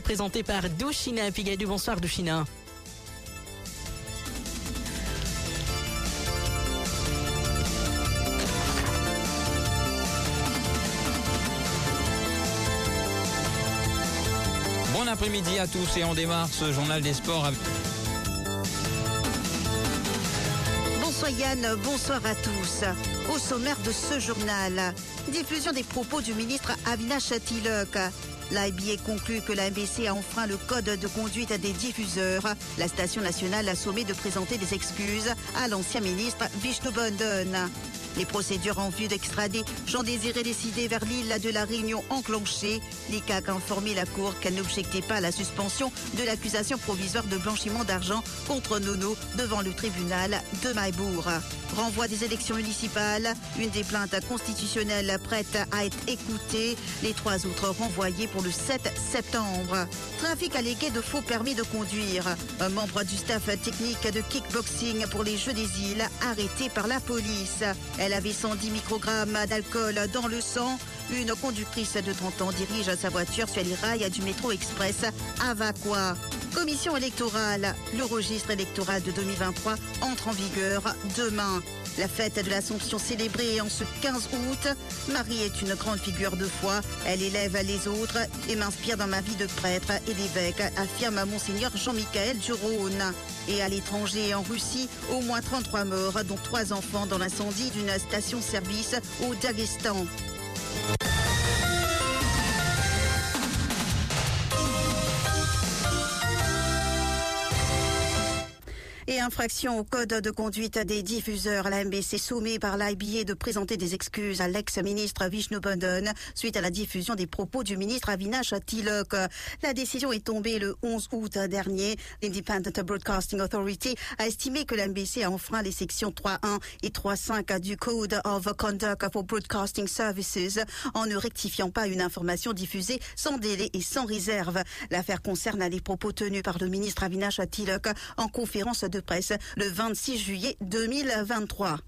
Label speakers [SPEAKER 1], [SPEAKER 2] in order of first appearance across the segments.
[SPEAKER 1] présenté par Douchina Pigadou. Bonsoir Douchina.
[SPEAKER 2] Bon après-midi à tous et on démarre ce journal des sports. avec-
[SPEAKER 3] Bonsoir Yann, bonsoir à tous. Au sommaire de ce journal, diffusion des propos du ministre Avinash Tilok. L'IBA conclut que la MBC a enfreint le code de conduite des diffuseurs. La station nationale a sommé de présenter des excuses à l'ancien ministre Vishnu Bandhan. Les procédures en vue d'extrader Jean Désiré décidé vers l'île de la Réunion enclenchées. L'ICAC a informé la Cour qu'elle n'objectait pas à la suspension de l'accusation provisoire de blanchiment d'argent contre Nono devant le tribunal de Maïbourg. Renvoi des élections municipales, une des plaintes constitutionnelles prête à être écoutée, les trois autres renvoyées pour le 7 septembre. Trafic allégué de faux permis de conduire. Un membre du staff technique de kickboxing pour les Jeux des îles arrêté par la police. Elle avait 110 microgrammes d'alcool dans le sang. Une conductrice de 30 ans dirige sa voiture sur les rails du métro express à. Commission électorale. Le registre électoral de 2023 entre en vigueur demain. La fête de l'Assomption célébrée en ce 15 août. Marie est une grande figure de foi. Elle élève les autres et m'inspire dans ma vie de prêtre et d'évêque, affirme Monseigneur Jean-Michel Durone. Et à l'étranger, en Russie, au moins 33 morts, dont 3 enfants dans l'incendie d'une station-service au Daghestan. Infraction au code de conduite des diffuseurs. La par l'IBA de présenter des excuses à l'ex-ministre Vishnu suite à la diffusion des propos du ministre Avinash Tilok. La décision est tombée le 11 août dernier. L'Independent Broadcasting Authority a estimé que la MBC a enfreint les sections 3.1 et 3.5 du Code of Conduct for Broadcasting Services en ne rectifiant pas une information diffusée sans délai et sans réserve. L'affaire concerne les propos tenus par le ministre Avinash Tilok en conférence de presse le 26 juillet 2023.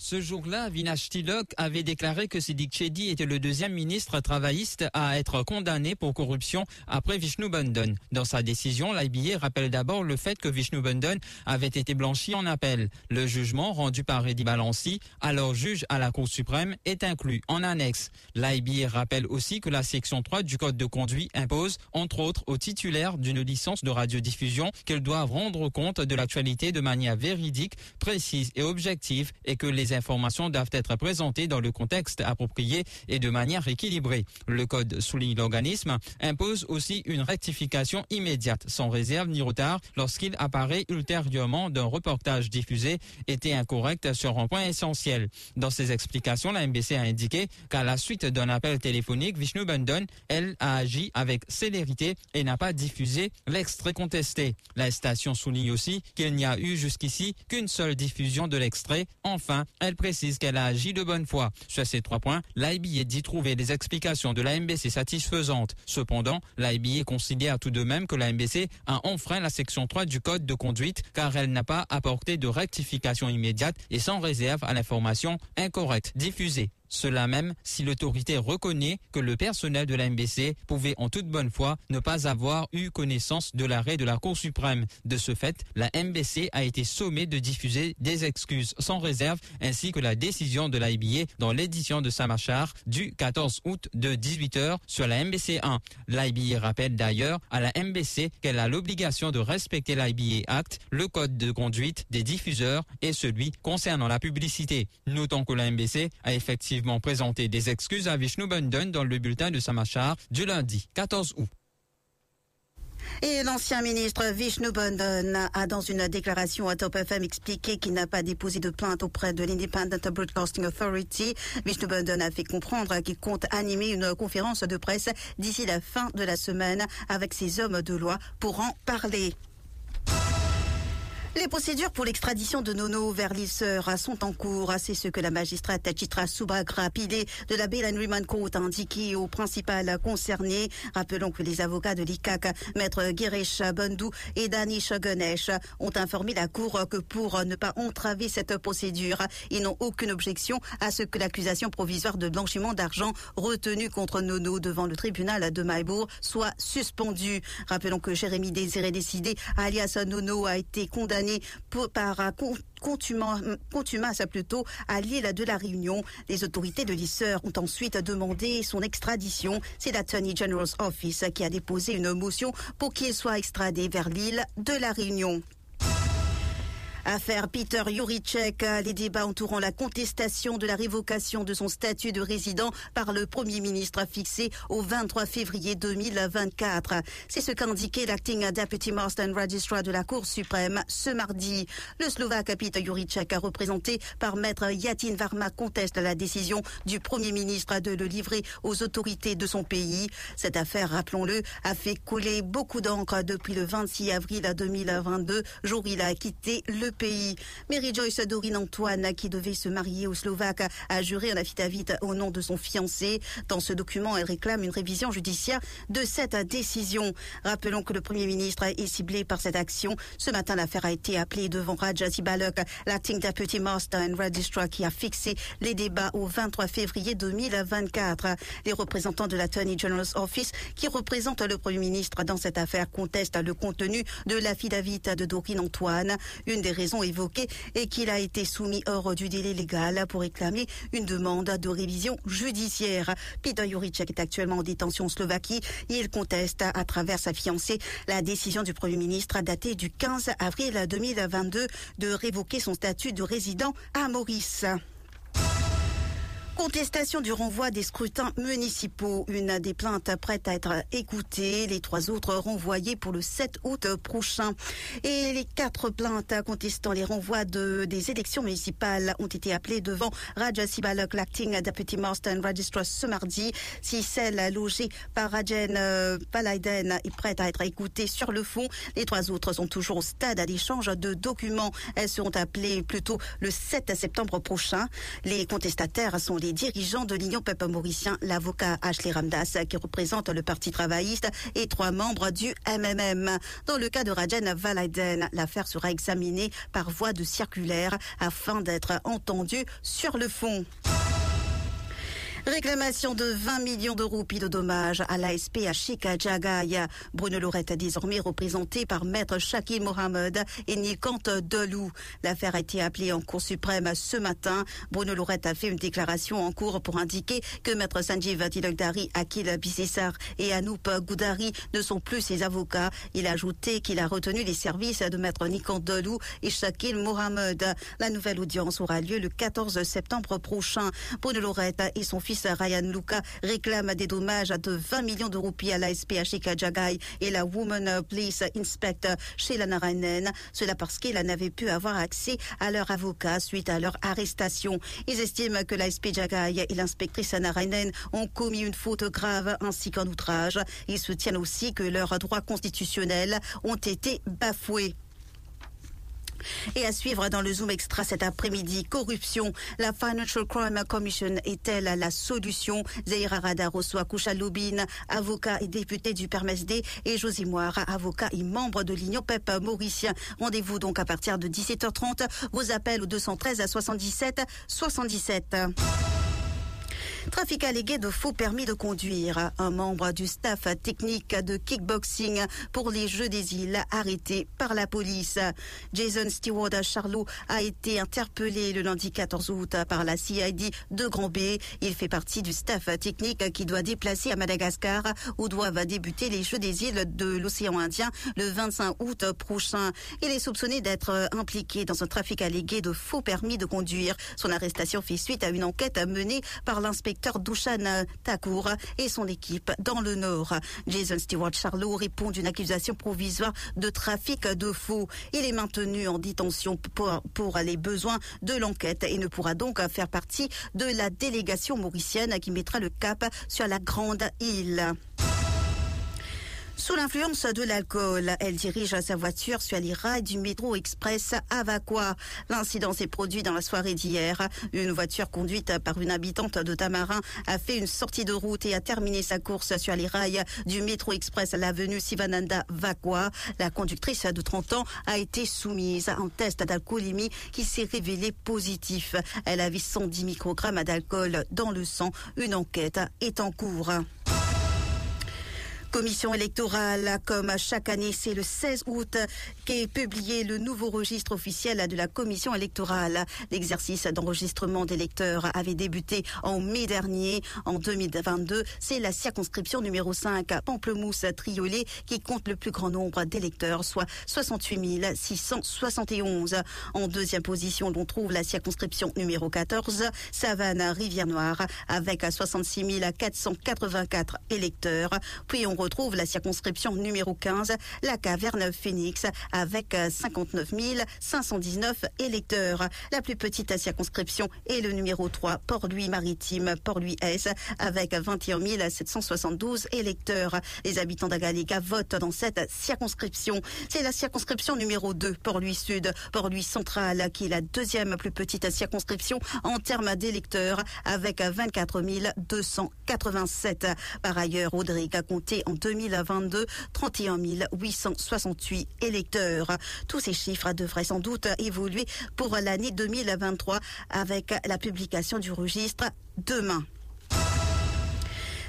[SPEAKER 2] Ce jour-là, Vinash Tilok avait déclaré que Sidik Chedi était le deuxième ministre travailliste à être condamné pour corruption après Vishnu Bandhan. Dans sa décision, l'IBA rappelle d'abord le fait que Vishnu Bandhan avait été blanchi en appel. Le jugement rendu par Eddie Balanci, alors juge à la Cour suprême, est inclus en annexe. L'IBA rappelle aussi que la section 3 du Code de conduite impose, entre autres, aux titulaires d'une licence de radiodiffusion qu'elles doivent rendre compte de l'actualité de manière véridique, précise et objective et que les informations doivent être présentées dans le contexte approprié et de manière équilibrée. Le code souligne l'organisme impose aussi une rectification immédiate, sans réserve ni retard, lorsqu'il apparaît ultérieurement d'un reportage diffusé était incorrect sur un point essentiel. Dans ses explications, la MBC a indiqué qu'à la suite d'un appel téléphonique, Vishnu Bandhan, elle, a agi avec célérité et n'a pas diffusé l'extrait contesté. La station souligne aussi qu'il n'y a eu jusqu'ici qu'une seule diffusion de l'extrait. Enfin, elle précise qu'elle a agi de bonne foi. Sur ces trois points, l'IBA dit trouver des explications de la MBC satisfaisantes. Cependant, l'IBA considère tout de même que la MBC a enfreint la section 3 du code de conduite car elle n'a pas apporté de rectification immédiate et sans réserve à l'information incorrecte diffusée. Cela même si l'autorité reconnaît que le personnel de la MBC pouvait en toute bonne foi ne pas avoir eu connaissance de l'arrêt de la Cour suprême. De ce fait, la MBC a été sommée de diffuser des excuses sans réserve ainsi que la décision de l'IBA dans l'édition de Samachar du 14 août de 18h sur la MBC 1. L'IBA rappelle d'ailleurs à la MBC qu'elle a l'obligation de respecter l'IBA Act, le code de conduite des diffuseurs et celui concernant la publicité. Notons que la MBC a effectivement présenté des excuses à Vishnu Bandhan dans le bulletin de Samachar du lundi 14 août.
[SPEAKER 3] Et l'ancien ministre Vishnu Bandhan a dans une déclaration à Top FM expliqué qu'il n'a pas déposé de plainte auprès de l'Independent Broadcasting Authority. Vishnu Bandhan a fait comprendre qu'il compte animer une conférence de presse d'ici la fin de la semaine avec ses hommes de loi pour en parler. Les procédures pour l'extradition de Nono vers l'île sont en cours. C'est ce que la magistrate Chitra Subagra Pile de la Remand Court a indiqué au principal concerné. Rappelons que les avocats de l'ICAC, maître Giresh Bandou et Danish Ganesh, ont informé la Cour que pour ne pas entraver cette procédure, ils n'ont aucune objection à ce que l'accusation provisoire de blanchiment d'argent retenue contre Nono devant le tribunal de Maïbourg soit suspendue. Rappelons que Jérémy Désiré décidé, alias Nono, a été condamné par contumace plutôt à l'île de la Réunion. Les autorités de l'Isseur ont ensuite demandé son extradition. C'est l'Attorney General's Office qui a déposé une motion pour qu'il soit extradé vers l'île de la Réunion. Affaire Peter Juricek, les débats entourant la contestation de la révocation de son statut de résident par le Premier ministre fixé au 23 février 2024. C'est ce qu'a indiqué l'acting Deputy and Registrar de la Cour suprême ce mardi. Le Slovaque Peter Juricek, représenté par Maître Yatin Varma, conteste la décision du Premier ministre de le livrer aux autorités de son pays. Cette affaire, rappelons-le, a fait couler beaucoup d'encre depuis le 26 avril 2022, jour il a quitté le pays. Mary Joyce Dorine Antoine, qui devait se marier au Slovaque, a juré un affidavit au nom de son fiancé. Dans ce document, elle réclame une révision judiciaire de cette décision. Rappelons que le Premier ministre est ciblé par cette action. Ce matin, l'affaire a été appelée devant Raja Sibalok, l'acting deputy master and registrar qui a fixé les débats au 23 février 2024. Les représentants de l'Attorney General's Office, qui représentent le Premier ministre dans cette affaire, contestent le contenu de l'affidavit de Dorine Antoine. Une des raisons évoquées est qu'il a été soumis hors du délai légal pour réclamer une demande de révision judiciaire. Peter Juricek est actuellement en détention en Slovaquie. Il conteste à travers sa fiancée la décision du Premier ministre datée du 15 avril 2022 de révoquer son statut de résident à Maurice. Contestation du renvoi des scrutins municipaux. Une des plaintes prête à être écoutée. Les trois autres renvoyées pour le 7 août prochain. Et les quatre plaintes contestant les renvois de, des élections municipales ont été appelées devant Raja Sibalok, l'acting deputy master registrar ce mardi. Si celle logée par Rajen euh, Palaiden est prête à être écoutée sur le fond, les trois autres sont toujours au stade d'échange de documents. Elles seront appelées plutôt le 7 septembre prochain. Les contestataires sont les dirigeants de l'Union Peuple Mauricien, l'avocat Ashley Ramdas, qui représente le Parti travailliste, et trois membres du MMM. Dans le cas de Rajen Valaiden, l'affaire sera examinée par voie de circulaire afin d'être entendue sur le fond. Réclamation de 20 millions de roupies de dommages à l'ASP à Chika Jagaï. Bruno Lorette est désormais représenté par Maître Shakil Mohamed et Nikant Delou. L'affaire a été appelée en Cour suprême ce matin. Bruno Lorette a fait une déclaration en cours pour indiquer que Maître Sanjeev Tilakdari, Akil Bissessar et Anoup Goudari ne sont plus ses avocats. Il a ajouté qu'il a retenu les services de Maître Nikant Delou et Shakil Mohamed. La nouvelle audience aura lieu le 14 septembre prochain. Bruno Lorette et son fils Ryan Luca réclame des dommages de 20 millions de roupies à la SPH Kajagai et la Woman Police Inspector chez la Narainen. Cela parce qu'ils n'avaient pu avoir accès à leur avocat suite à leur arrestation. Ils estiment que la SP Jagai et l'inspectrice Narainen ont commis une faute grave ainsi qu'un outrage. Ils soutiennent aussi que leurs droits constitutionnels ont été bafoués. Et à suivre dans le Zoom Extra cet après-midi, corruption. La Financial Crime Commission est-elle la solution? Zahira Radar reçoit Koucha Loubine, avocat et député du PERMSD, et José Moire, avocat et membre de l'Union PEP mauricien. Rendez-vous donc à partir de 17h30. Vos appels au 213 à 77 77. Trafic allégué de faux permis de conduire. Un membre du staff technique de kickboxing pour les Jeux des îles arrêté par la police. Jason Stewart Charlot a été interpellé le lundi 14 août par la CID de Grand B. Il fait partie du staff technique qui doit déplacer à Madagascar où doivent débuter les Jeux des îles de l'océan Indien le 25 août prochain. Il est soupçonné d'être impliqué dans un trafic allégué de faux permis de conduire. Son arrestation fait suite à une enquête menée par l'inspecteur Takour et son équipe dans le Nord. Jason Stewart Charlot répond d'une accusation provisoire de trafic de faux. Il est maintenu en détention pour, pour les besoins de l'enquête et ne pourra donc faire partie de la délégation mauricienne qui mettra le cap sur la Grande Île. Sous l'influence de l'alcool, elle dirige sa voiture sur les rails du métro express à Vaqua. L'incident s'est produit dans la soirée d'hier. Une voiture conduite par une habitante de Tamarin a fait une sortie de route et a terminé sa course sur les rails du métro express à l'avenue Sivananda Vaqua. La conductrice de 30 ans a été soumise à un test d'alcoolémie qui s'est révélé positif. Elle avait 110 microgrammes d'alcool dans le sang. Une enquête est en cours. Commission électorale, comme chaque année, c'est le 16 août qu'est publié le nouveau registre officiel de la Commission électorale. L'exercice d'enregistrement des électeurs avait débuté en mai dernier. En 2022, c'est la circonscription numéro 5, Pamplemousse-Triolet, qui compte le plus grand nombre d'électeurs, soit 68 671. En deuxième position, l'on trouve la circonscription numéro 14, Savane-Rivière-Noire, avec 66 484 électeurs. Puis on retrouve la circonscription numéro 15, la caverne Phoenix, avec 59 519 électeurs. La plus petite circonscription est le numéro 3, Port-Louis Maritime, Port-Louis-S, avec 21 772 électeurs. Les habitants d'Agalica votent dans cette circonscription. C'est la circonscription numéro 2, Port-Louis Sud, Port-Louis Central, qui est la deuxième plus petite circonscription en termes d'électeurs, avec 24 287. Par ailleurs, Audrey a compté en 2022 31 868 électeurs. Tous ces chiffres devraient sans doute évoluer pour l'année 2023 avec la publication du registre demain.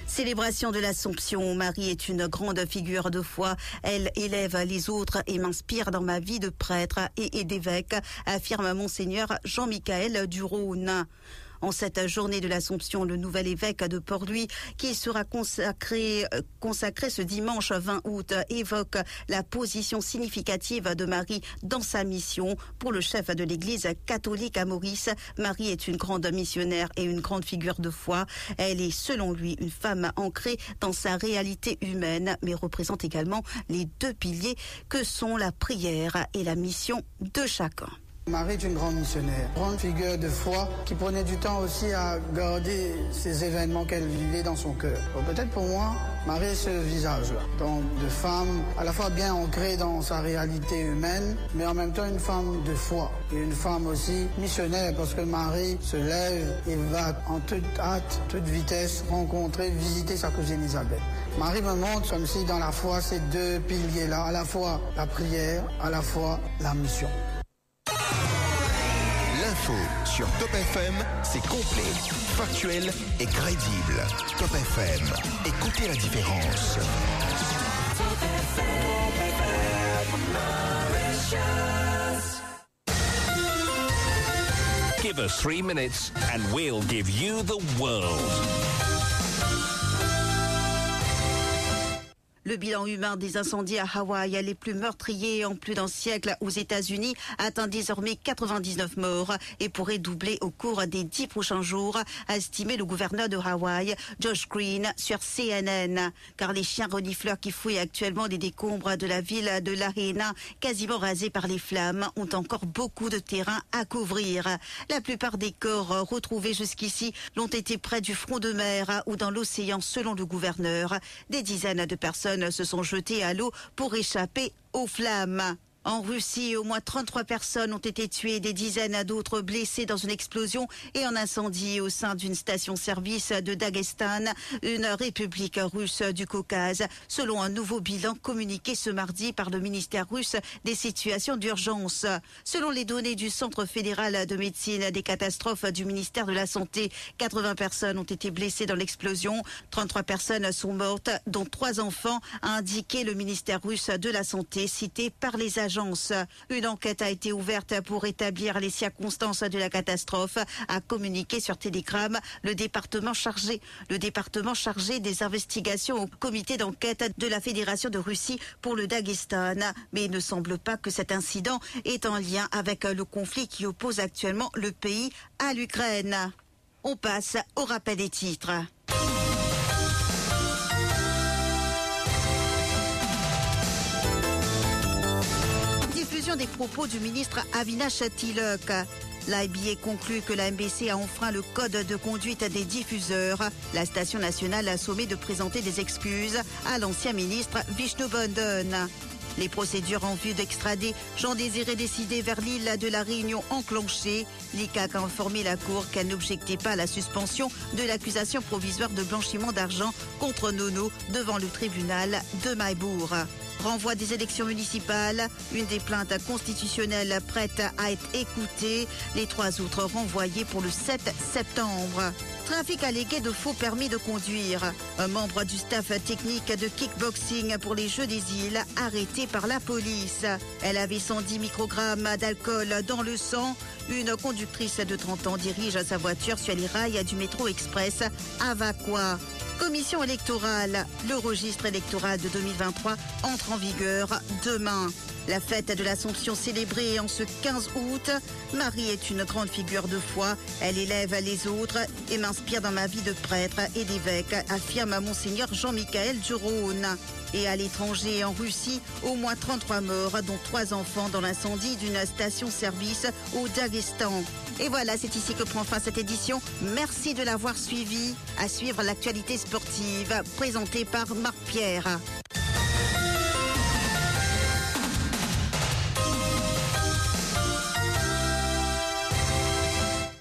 [SPEAKER 3] Célébration de l'Assomption. Marie est une grande figure de foi. Elle élève les autres et m'inspire dans ma vie de prêtre et d'évêque, affirme Monseigneur Jean-Michel Durone en cette journée de l'Assomption, le nouvel évêque de Port-Louis, qui sera consacré, euh, consacré ce dimanche 20 août, évoque la position significative de Marie dans sa mission. Pour le chef de l'Église catholique à Maurice, Marie est une grande missionnaire et une grande figure de foi. Elle est, selon lui, une femme ancrée dans sa réalité humaine, mais représente également les deux piliers que sont la prière et la mission de chacun.
[SPEAKER 4] Marie est une grande missionnaire, grande figure de foi qui prenait du temps aussi à garder ces événements qu'elle vivait dans son cœur. Peut-être pour moi, Marie est ce visage-là, donc de femme à la fois bien ancrée dans sa réalité humaine, mais en même temps une femme de foi et une femme aussi missionnaire parce que Marie se lève et va en toute hâte, toute vitesse rencontrer, visiter sa cousine Isabelle. Marie me montre comme si dans la foi, ces deux piliers-là, à la fois la prière, à la fois la mission
[SPEAKER 5] sur Top FM, c'est complet, factuel et crédible. Top FM, écoutez la différence.
[SPEAKER 6] Give us three minutes and we'll give you the world.
[SPEAKER 3] Le bilan humain des incendies à Hawaï, les plus meurtriers en plus d'un siècle aux États-Unis, atteint désormais 99 morts et pourrait doubler au cours des dix prochains jours, a estimé le gouverneur de Hawaï, Josh Green, sur CNN. Car les chiens renifleurs qui fouillent actuellement des décombres de la ville de Lahaina, quasiment rasée par les flammes, ont encore beaucoup de terrain à couvrir. La plupart des corps retrouvés jusqu'ici l'ont été près du front de mer ou dans l'océan, selon le gouverneur. Des dizaines de personnes se sont jetés à l'eau pour échapper aux flammes. En Russie, au moins 33 personnes ont été tuées, des dizaines d'autres blessées dans une explosion et un incendie au sein d'une station-service de Dagestan, une république russe du Caucase, selon un nouveau bilan communiqué ce mardi par le ministère russe des situations d'urgence. Selon les données du Centre fédéral de médecine des catastrophes du ministère de la Santé, 80 personnes ont été blessées dans l'explosion, 33 personnes sont mortes, dont trois enfants, a indiqué le ministère russe de la Santé cité par les agents une enquête a été ouverte pour établir les circonstances de la catastrophe, a communiqué sur Telegram le département chargé. Le département chargé des investigations au comité d'enquête de la Fédération de Russie pour le Daghestan. Mais il ne semble pas que cet incident est en lien avec le conflit qui oppose actuellement le pays à l'Ukraine. On passe au rappel des titres. Propos du ministre Avinash Tilok. L'IBA conclut que la MBC a enfreint le code de conduite des diffuseurs. La station nationale a sommé de présenter des excuses à l'ancien ministre Vishnu Bandhan. Les procédures en vue d'extrader Jean Désiré décidé vers l'île de la Réunion enclenchées. L'ICAC a informé la Cour qu'elle n'objectait pas à la suspension de l'accusation provisoire de blanchiment d'argent contre Nono devant le tribunal de Maïbourg. Renvoi des élections municipales, une des plaintes constitutionnelles prêtes à être écoutée, les trois autres renvoyées pour le 7 septembre. Trafic allégué de faux permis de conduire. Un membre du staff technique de kickboxing pour les Jeux des îles arrêté par la police. Elle avait 110 microgrammes d'alcool dans le sang. Une conductrice de 30 ans dirige sa voiture sur les rails du métro express à Vaqua. Commission électorale. Le registre électoral de 2023 entre en vigueur demain. La fête de l'Assomption célébrée en ce 15 août. Marie est une grande figure de foi. Elle élève les autres et m'inspire dans ma vie de prêtre et d'évêque, affirme Monseigneur Jean-Michel Durone. Et à l'étranger, en Russie, au moins 33 morts, dont 3 enfants dans l'incendie d'une station-service au Daghestan. Et voilà, c'est ici que prend fin cette édition. Merci de l'avoir suivi. À suivre l'actualité sportive présentée par Marc Pierre.